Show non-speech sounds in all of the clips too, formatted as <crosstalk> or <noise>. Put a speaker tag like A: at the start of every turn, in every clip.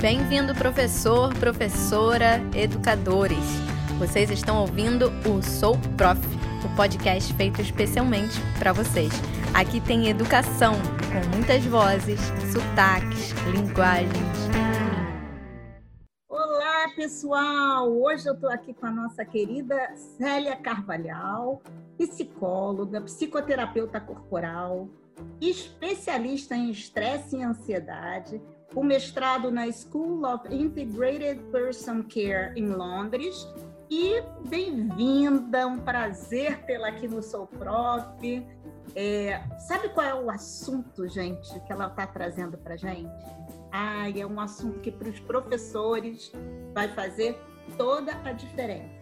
A: Bem-vindo, professor, professora, educadores. Vocês estão ouvindo o Sou Prof, o podcast feito especialmente para vocês. Aqui tem educação, com muitas vozes, sotaques, linguagens.
B: Olá, pessoal! Hoje eu estou aqui com a nossa querida Célia Carvalhal, psicóloga, psicoterapeuta corporal, especialista em estresse e ansiedade, o mestrado na School of Integrated Person Care em Londres. E bem-vinda, um prazer tê-la aqui no Sou Prof. É, sabe qual é o assunto, gente, que ela está trazendo para gente? Ah, é um assunto que para os professores vai fazer toda a diferença.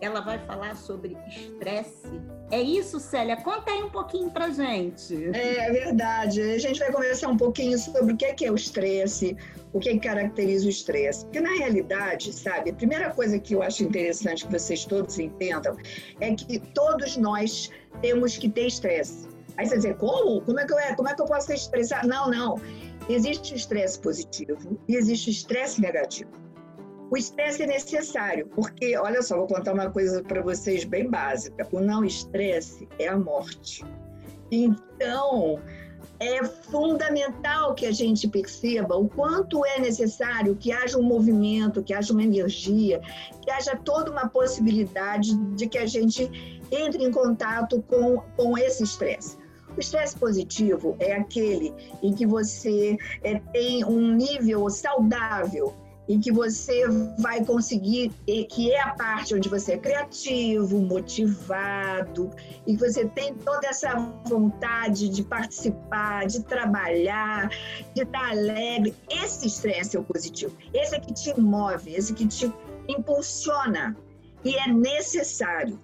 B: Ela vai falar sobre estresse. É isso, Célia? Conta aí um pouquinho para gente.
C: É, é verdade. A gente vai conversar um pouquinho sobre o que é, é o estresse, o que caracteriza o estresse. Porque, na realidade, sabe, a primeira coisa que eu acho interessante que vocês todos entendam é que todos nós temos que ter estresse. Aí você dizer, como? Como é que eu, é? Como é que eu posso ser estressado? Não, não. Existe estresse positivo e existe estresse negativo. O estresse é necessário, porque, olha só, vou contar uma coisa para vocês bem básica: o não estresse é a morte. Então, é fundamental que a gente perceba o quanto é necessário que haja um movimento, que haja uma energia, que haja toda uma possibilidade de que a gente entre em contato com, com esse estresse. O estresse positivo é aquele em que você é, tem um nível saudável em que você vai conseguir, que é a parte onde você é criativo, motivado, e que você tem toda essa vontade de participar, de trabalhar, de estar alegre. Esse estresse é o positivo. Esse é que te move, esse que te impulsiona. E é necessário.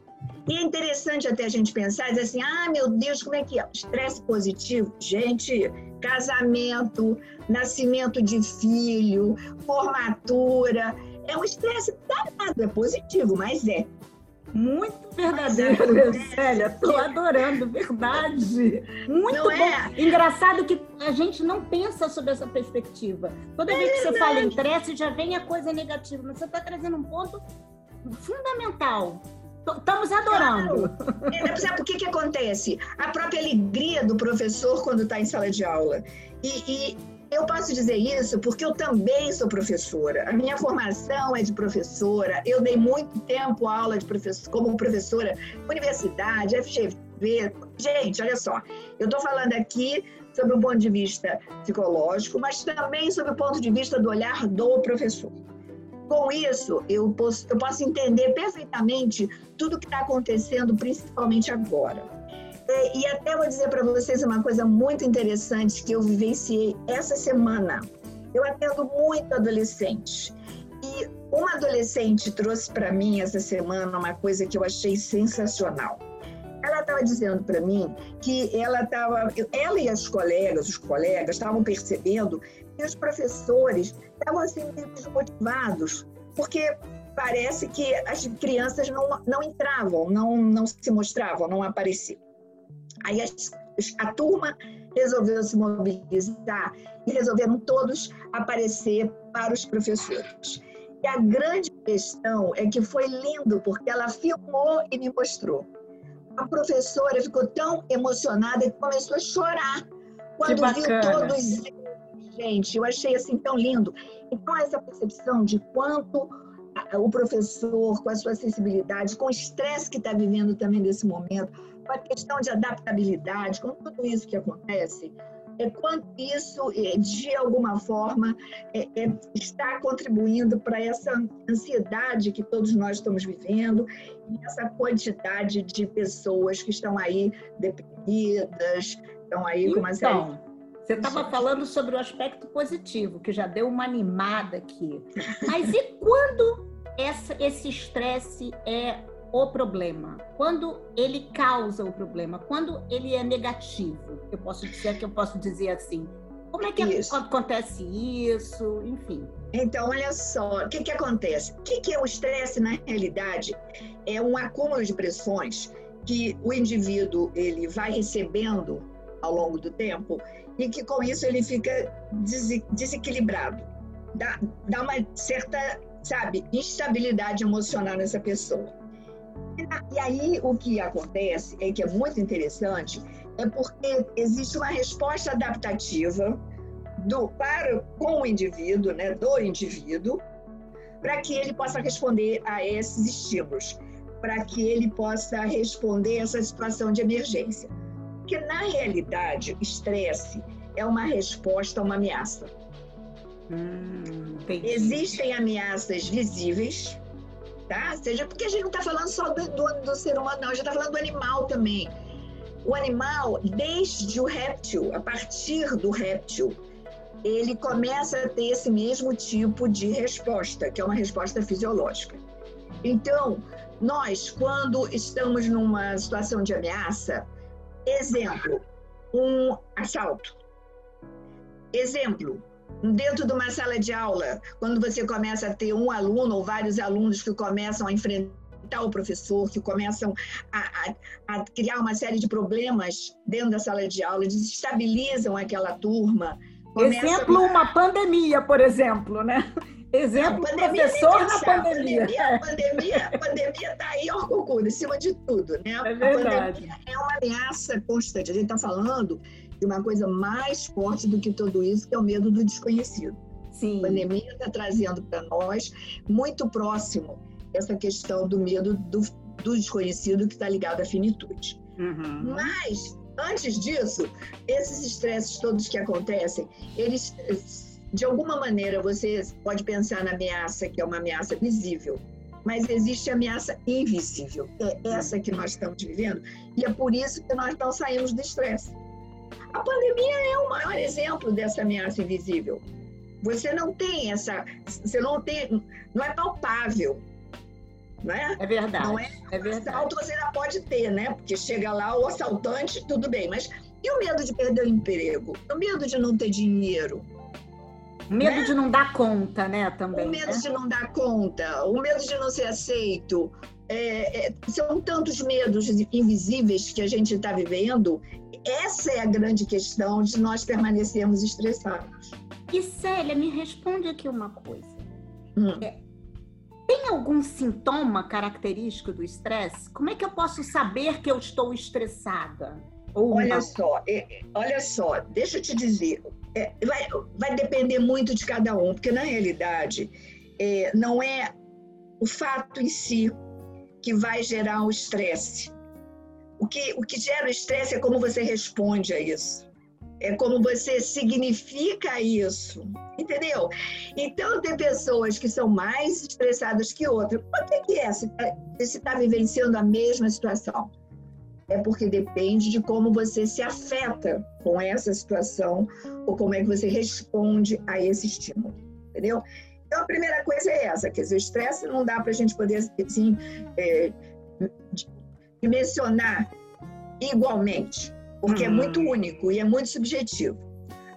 C: E é interessante até a gente pensar, dizer assim, ah, meu Deus, como é que é? Estresse positivo, gente, casamento, nascimento de filho, formatura, é um estresse danado, é positivo, mas é.
B: Muito verdadeiro, é, Célia. Estou adorando, verdade. Muito não bom. É? Engraçado que a gente não pensa sobre essa perspectiva. Toda é vez que verdade. você fala em estresse, já vem a coisa negativa. Mas você está trazendo um ponto fundamental. Estamos adorando.
C: Claro. É, o que, que acontece? A própria alegria do professor quando está em sala de aula. E, e, eu posso dizer isso porque eu também sou professora. A minha formação é de professora. Eu dei muito tempo aula de professor, como professora, universidade, FGV. Gente, olha só. Eu estou falando aqui sobre o ponto de vista psicológico, mas também sobre o ponto de vista do olhar do professor. Com isso, eu posso, eu posso entender perfeitamente tudo que está acontecendo, principalmente agora. É, e até vou dizer para vocês uma coisa muito interessante que eu vivenciei essa semana. Eu atendo muito adolescente. E uma adolescente trouxe para mim essa semana uma coisa que eu achei sensacional. Ela estava dizendo para mim que ela estava, ela e as colegas, os colegas, estavam percebendo que os professores estavam assim desmotivados, porque parece que as crianças não, não entravam, não, não se mostravam, não apareciam. Aí a turma resolveu se mobilizar e resolveram todos aparecer para os professores. E a grande questão é que foi lindo, porque ela filmou e me mostrou. A professora ficou tão emocionada que começou a chorar quando viu todos gente. Eu achei assim tão lindo. Então, essa percepção de quanto o professor, com a sua sensibilidade, com o estresse que está vivendo também nesse momento, com a questão de adaptabilidade, com tudo isso que acontece, é quanto isso, de alguma forma, é, é, está contribuindo para essa ansiedade que todos nós estamos vivendo e essa quantidade de pessoas que estão aí deprimidas, estão aí com uma série
B: então, você estava falando sobre o aspecto positivo, que já deu uma animada aqui. Mas e quando essa, esse estresse é o problema? Quando ele causa o problema? Quando ele é negativo? Eu posso dizer que eu posso dizer assim. Como é que isso. acontece isso? Enfim.
C: Então, olha só, o que, que acontece? O que, que é o estresse, na realidade? É um acúmulo de pressões que o indivíduo ele vai recebendo ao longo do tempo e que com isso ele fica desequilibrado. dá, dá uma certa, sabe, instabilidade emocional nessa pessoa. E aí o que acontece é que é muito interessante, é porque existe uma resposta adaptativa do para com o indivíduo, né, do indivíduo, para que ele possa responder a esses estímulos, para que ele possa responder a essa situação de emergência. Porque na realidade, estresse é uma resposta a uma ameaça. Hum, Existem ameaças visíveis, tá? Seja porque a gente não está falando só do, do, do, ser humano, não, a gente está falando do animal também. O animal, desde o réptil, a partir do réptil, ele começa a ter esse mesmo tipo de resposta, que é uma resposta fisiológica. Então, nós, quando estamos numa situação de ameaça, exemplo, um assalto. Exemplo, dentro de uma sala de aula, quando você começa a ter um aluno ou vários alunos que começam a enfrentar o professor, que começam a, a, a criar uma série de problemas dentro da sala de aula, desestabilizam aquela turma.
B: Exemplo, uma pandemia, por exemplo, né? Exemplo, não, professor na pandemia.
C: A pandemia, a pandemia está aí, ó, em cima de tudo, né?
B: É verdade.
C: é uma ameaça constante. A gente está falando de uma coisa mais forte do que tudo isso, que é o medo do desconhecido. Sim. A pandemia está trazendo para nós muito próximo essa questão do medo do, do desconhecido que está ligado à finitude. Uhum. Mas, antes disso, esses estresses todos que acontecem, eles, de alguma maneira, você pode pensar na ameaça, que é uma ameaça visível, mas existe a ameaça invisível, é essa que nós estamos vivendo, e é por isso que nós não saímos do estresse. A pandemia é o maior exemplo dessa ameaça invisível. Você não tem essa, você não tem, não é palpável,
B: né? É verdade.
C: Não é,
B: é verdade.
C: Assalto você ainda pode ter, né? Porque chega lá o assaltante, tudo bem, mas e o medo de perder o emprego? O medo de não ter dinheiro?
B: Medo né? de não dar conta, né? Também.
C: O medo
B: né?
C: de não dar conta, o medo de não ser aceito. É, é, são tantos medos invisíveis que a gente está vivendo essa é a grande questão de nós permanecermos estressados.
B: E Célia, me responde aqui uma coisa. Hum. É, tem algum sintoma característico do estresse? Como é que eu posso saber que eu estou estressada?
C: olha não? só, é, olha só, deixa eu te dizer, é, vai, vai, depender muito de cada um, porque na realidade é, não é o fato em si que vai gerar o estresse. O que, o que gera o estresse é como você responde a isso. É como você significa isso. Entendeu? Então, tem pessoas que são mais estressadas que outras. Por que, é? Se está tá vivenciando a mesma situação. É porque depende de como você se afeta com essa situação ou como é que você responde a esse estímulo. Entendeu? Então, a primeira coisa é essa, quer dizer, o estresse não dá para a gente poder, assim, é, dimensionar igualmente, porque é muito uhum. único e é muito subjetivo.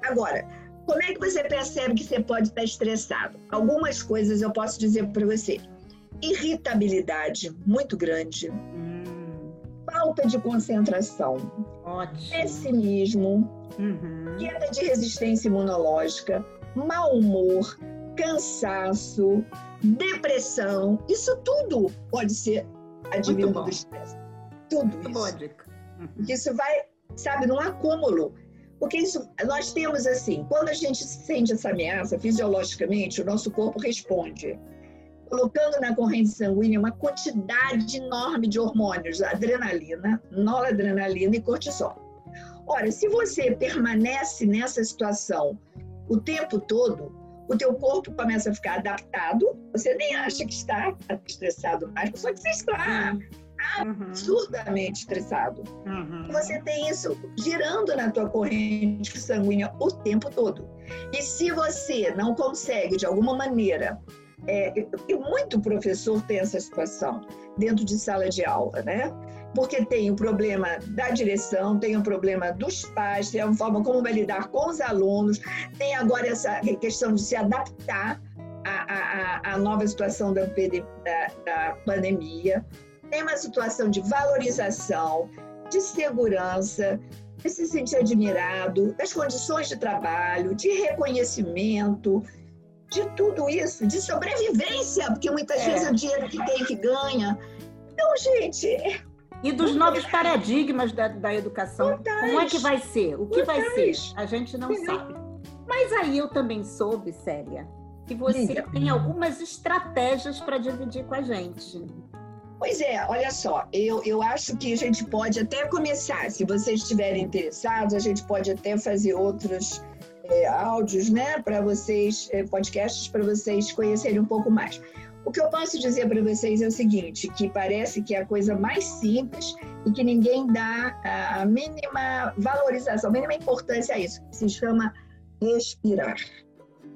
C: Agora, como é que você percebe que você pode estar estressado? Algumas coisas eu posso dizer para você. Irritabilidade muito grande, hum. Falta de concentração, Ótimo. pessimismo, uhum. queda de resistência imunológica, mau humor, cansaço, depressão. Isso tudo pode ser advindo do estresse tudo isso. Boa dica. Uhum. Isso vai, sabe, num acúmulo. Porque isso, nós temos assim, quando a gente sente essa ameaça, fisiologicamente, o nosso corpo responde, colocando na corrente sanguínea uma quantidade enorme de hormônios, adrenalina, noradrenalina e cortisol. Ora, se você permanece nessa situação o tempo todo, o teu corpo começa a ficar adaptado, você nem acha que está estressado mais, só que você está. Uhum uhum. absurdamente estressado. Uhum. Você tem isso girando na tua corrente sanguínea o tempo todo. E se você não consegue, de alguma maneira, é, e muito professor tem essa situação dentro de sala de aula, né? Porque tem o problema da direção, tem o problema dos pais, tem a forma como vai lidar com os alunos, tem agora essa questão de se adaptar à, à, à nova situação da, da, da pandemia tem uma situação de valorização, de segurança, de se sentir admirado, das condições de trabalho, de reconhecimento. De tudo isso, de sobrevivência, porque muitas é. vezes é o dinheiro que tem que ganha. Então, gente.
B: E dos novos paradigmas da, da educação. Como é que vai ser? O que vai ser? A gente não sabe. Mas aí eu também soube, Célia, que você Diga. tem algumas estratégias para dividir com a gente.
C: Pois é, olha só, eu, eu acho que a gente pode até começar, se vocês estiverem interessados, a gente pode até fazer outros é, áudios, né, para vocês, é, podcasts para vocês conhecerem um pouco mais. O que eu posso dizer para vocês é o seguinte, que parece que é a coisa mais simples e que ninguém dá a mínima valorização, a mínima importância a isso, que se chama respirar.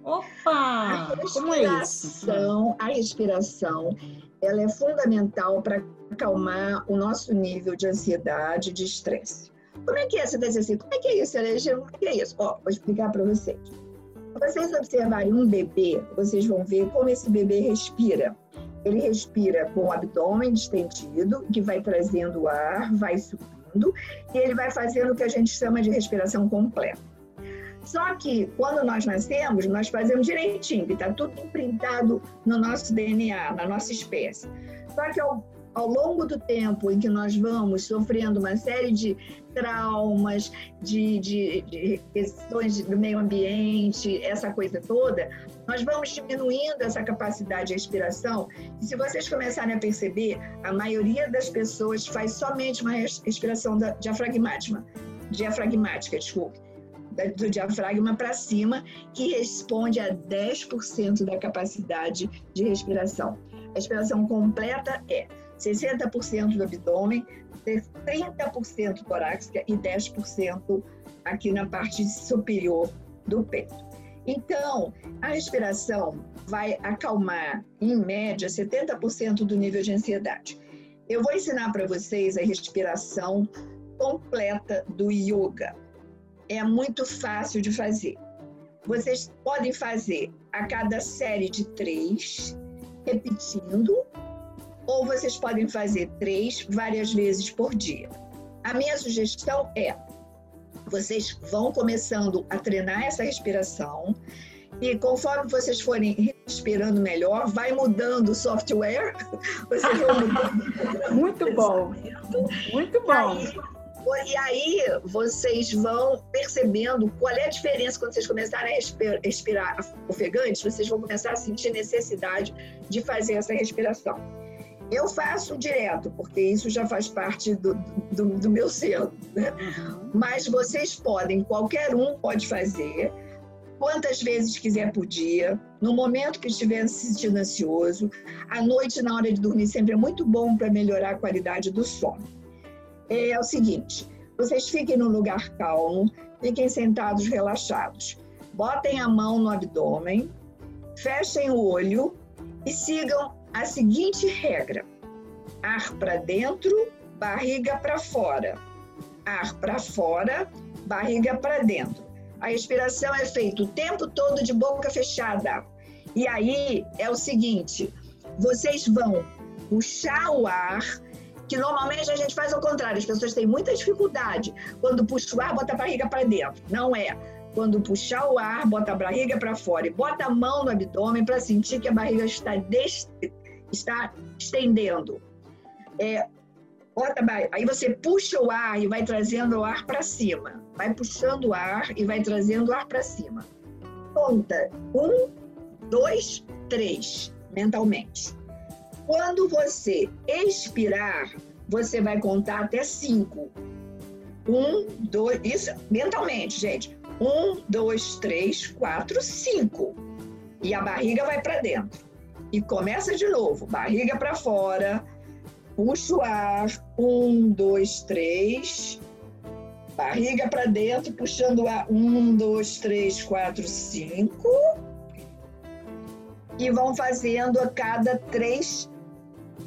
B: Opa!
C: Respiração, é a respiração, ela é fundamental para acalmar o nosso nível de ansiedade, de estresse. Como é que é? Você vai dizer assim, como é que é isso, Alexandre? Como é que é isso? Ó, vou explicar para vocês. Se vocês observarem um bebê, vocês vão ver como esse bebê respira. Ele respira com o abdômen distendido, que vai trazendo o ar, vai subindo, e ele vai fazendo o que a gente chama de respiração completa. Só que quando nós nascemos, nós fazemos direitinho, que está tudo imprintado no nosso DNA, na nossa espécie. Só que ao, longo do tempo em que nós vamos sofrendo uma série de traumas, de, de, de, questões do meio ambiente, essa coisa toda, nós vamos diminuindo essa capacidade de respiração. E se vocês começarem a perceber, a maioria das pessoas faz somente uma respiração diafragmática, diafragmática, desculpe do diafragma para cima, que responde a 10% da capacidade de respiração. A respiração completa é 60% do abdômen, 30% torácica e 10% aqui na parte superior do peito. Então, a respiração vai acalmar, em média, 70% do nível de ansiedade. Eu vou ensinar para vocês a respiração completa do yoga é muito fácil de fazer. Vocês podem fazer a cada série de três, repetindo, ou vocês podem fazer três várias vezes por dia. A minha sugestão é: vocês vão começando a treinar essa respiração e conforme vocês forem respirando melhor, vai mudando o software. <laughs> Vocês vão
B: mudando. Muito bom. Muito bom. Aí,
C: e aí vocês vão percebendo qual é a diferença quando vocês começarem a respirar ofegante, vocês vão começar a sentir necessidade de fazer essa respiração. Eu faço direto, porque isso já faz parte do, do, do meu selo. Né? Uhum. Mas vocês podem, qualquer um pode fazer, quantas vezes quiser por dia, no momento que estiver se sentindo ansioso. À noite, na hora de dormir, sempre é muito bom para melhorar a qualidade do sono é o seguinte: vocês fiquem num lugar calmo, fiquem sentados relaxados. Botem a mão no abdômen, fechem o olho e sigam a seguinte regra: ar para dentro, barriga para fora. Ar para fora, barriga para dentro. A respiração é feita o tempo todo de boca fechada. E aí é o seguinte: vocês vão puxar o ar que normalmente a gente faz ao contrário, as pessoas têm muita dificuldade. Quando puxa o ar, bota a barriga para dentro. Não é. Quando puxar o ar, bota a barriga para fora e bota a mão no abdômen para sentir que a barriga está, está estendendo. É, Aí você puxa o ar e vai trazendo o ar para cima. Vai puxando o ar e vai trazendo o ar para cima. Conta um, dois, três, mentalmente. Quando você expirar, você vai contar até cinco. Um, dois, isso mentalmente, gente. Um, dois, três, quatro, cinco. E a barriga vai para dentro. E começa de novo, barriga para fora, puxa o ar, um, dois, três, barriga para dentro, puxando o ar, um, dois, três, quatro, cinco, e vão fazendo a cada três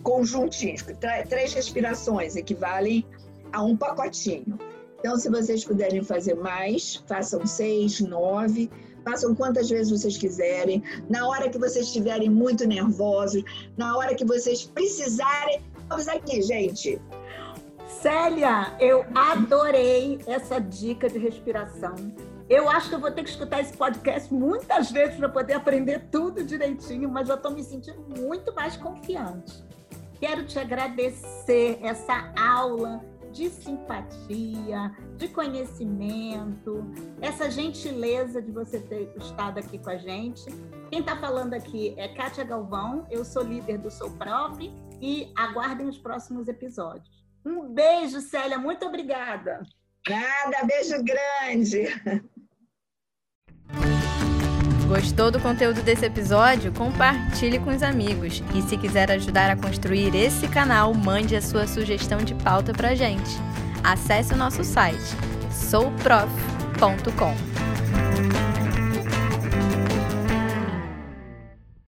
C: conjuntinhos, três respirações equivalem a um pacotinho. Então, se vocês puderem fazer mais, façam seis, nove, façam quantas vezes vocês quiserem. Na hora que vocês estiverem muito nervosos, na hora que vocês precisarem. Vamos aqui, gente.
B: Célia, eu adorei essa dica de respiração. Eu acho que eu vou ter que escutar esse podcast muitas vezes para poder aprender tudo direitinho, mas eu estou me sentindo muito mais confiante. Quero te agradecer essa aula de simpatia, de conhecimento, essa gentileza de você ter estado aqui com a gente. Quem está falando aqui é Kátia Galvão, eu sou líder do Sou Prof e aguardem os próximos episódios. Um beijo, Célia, muito obrigada.
C: Nada, beijo grande.
A: Gostou do conteúdo desse episódio? Compartilhe com os amigos. E se quiser ajudar a construir esse canal, mande a sua sugestão de pauta pra gente. Acesse o nosso site souprof.com.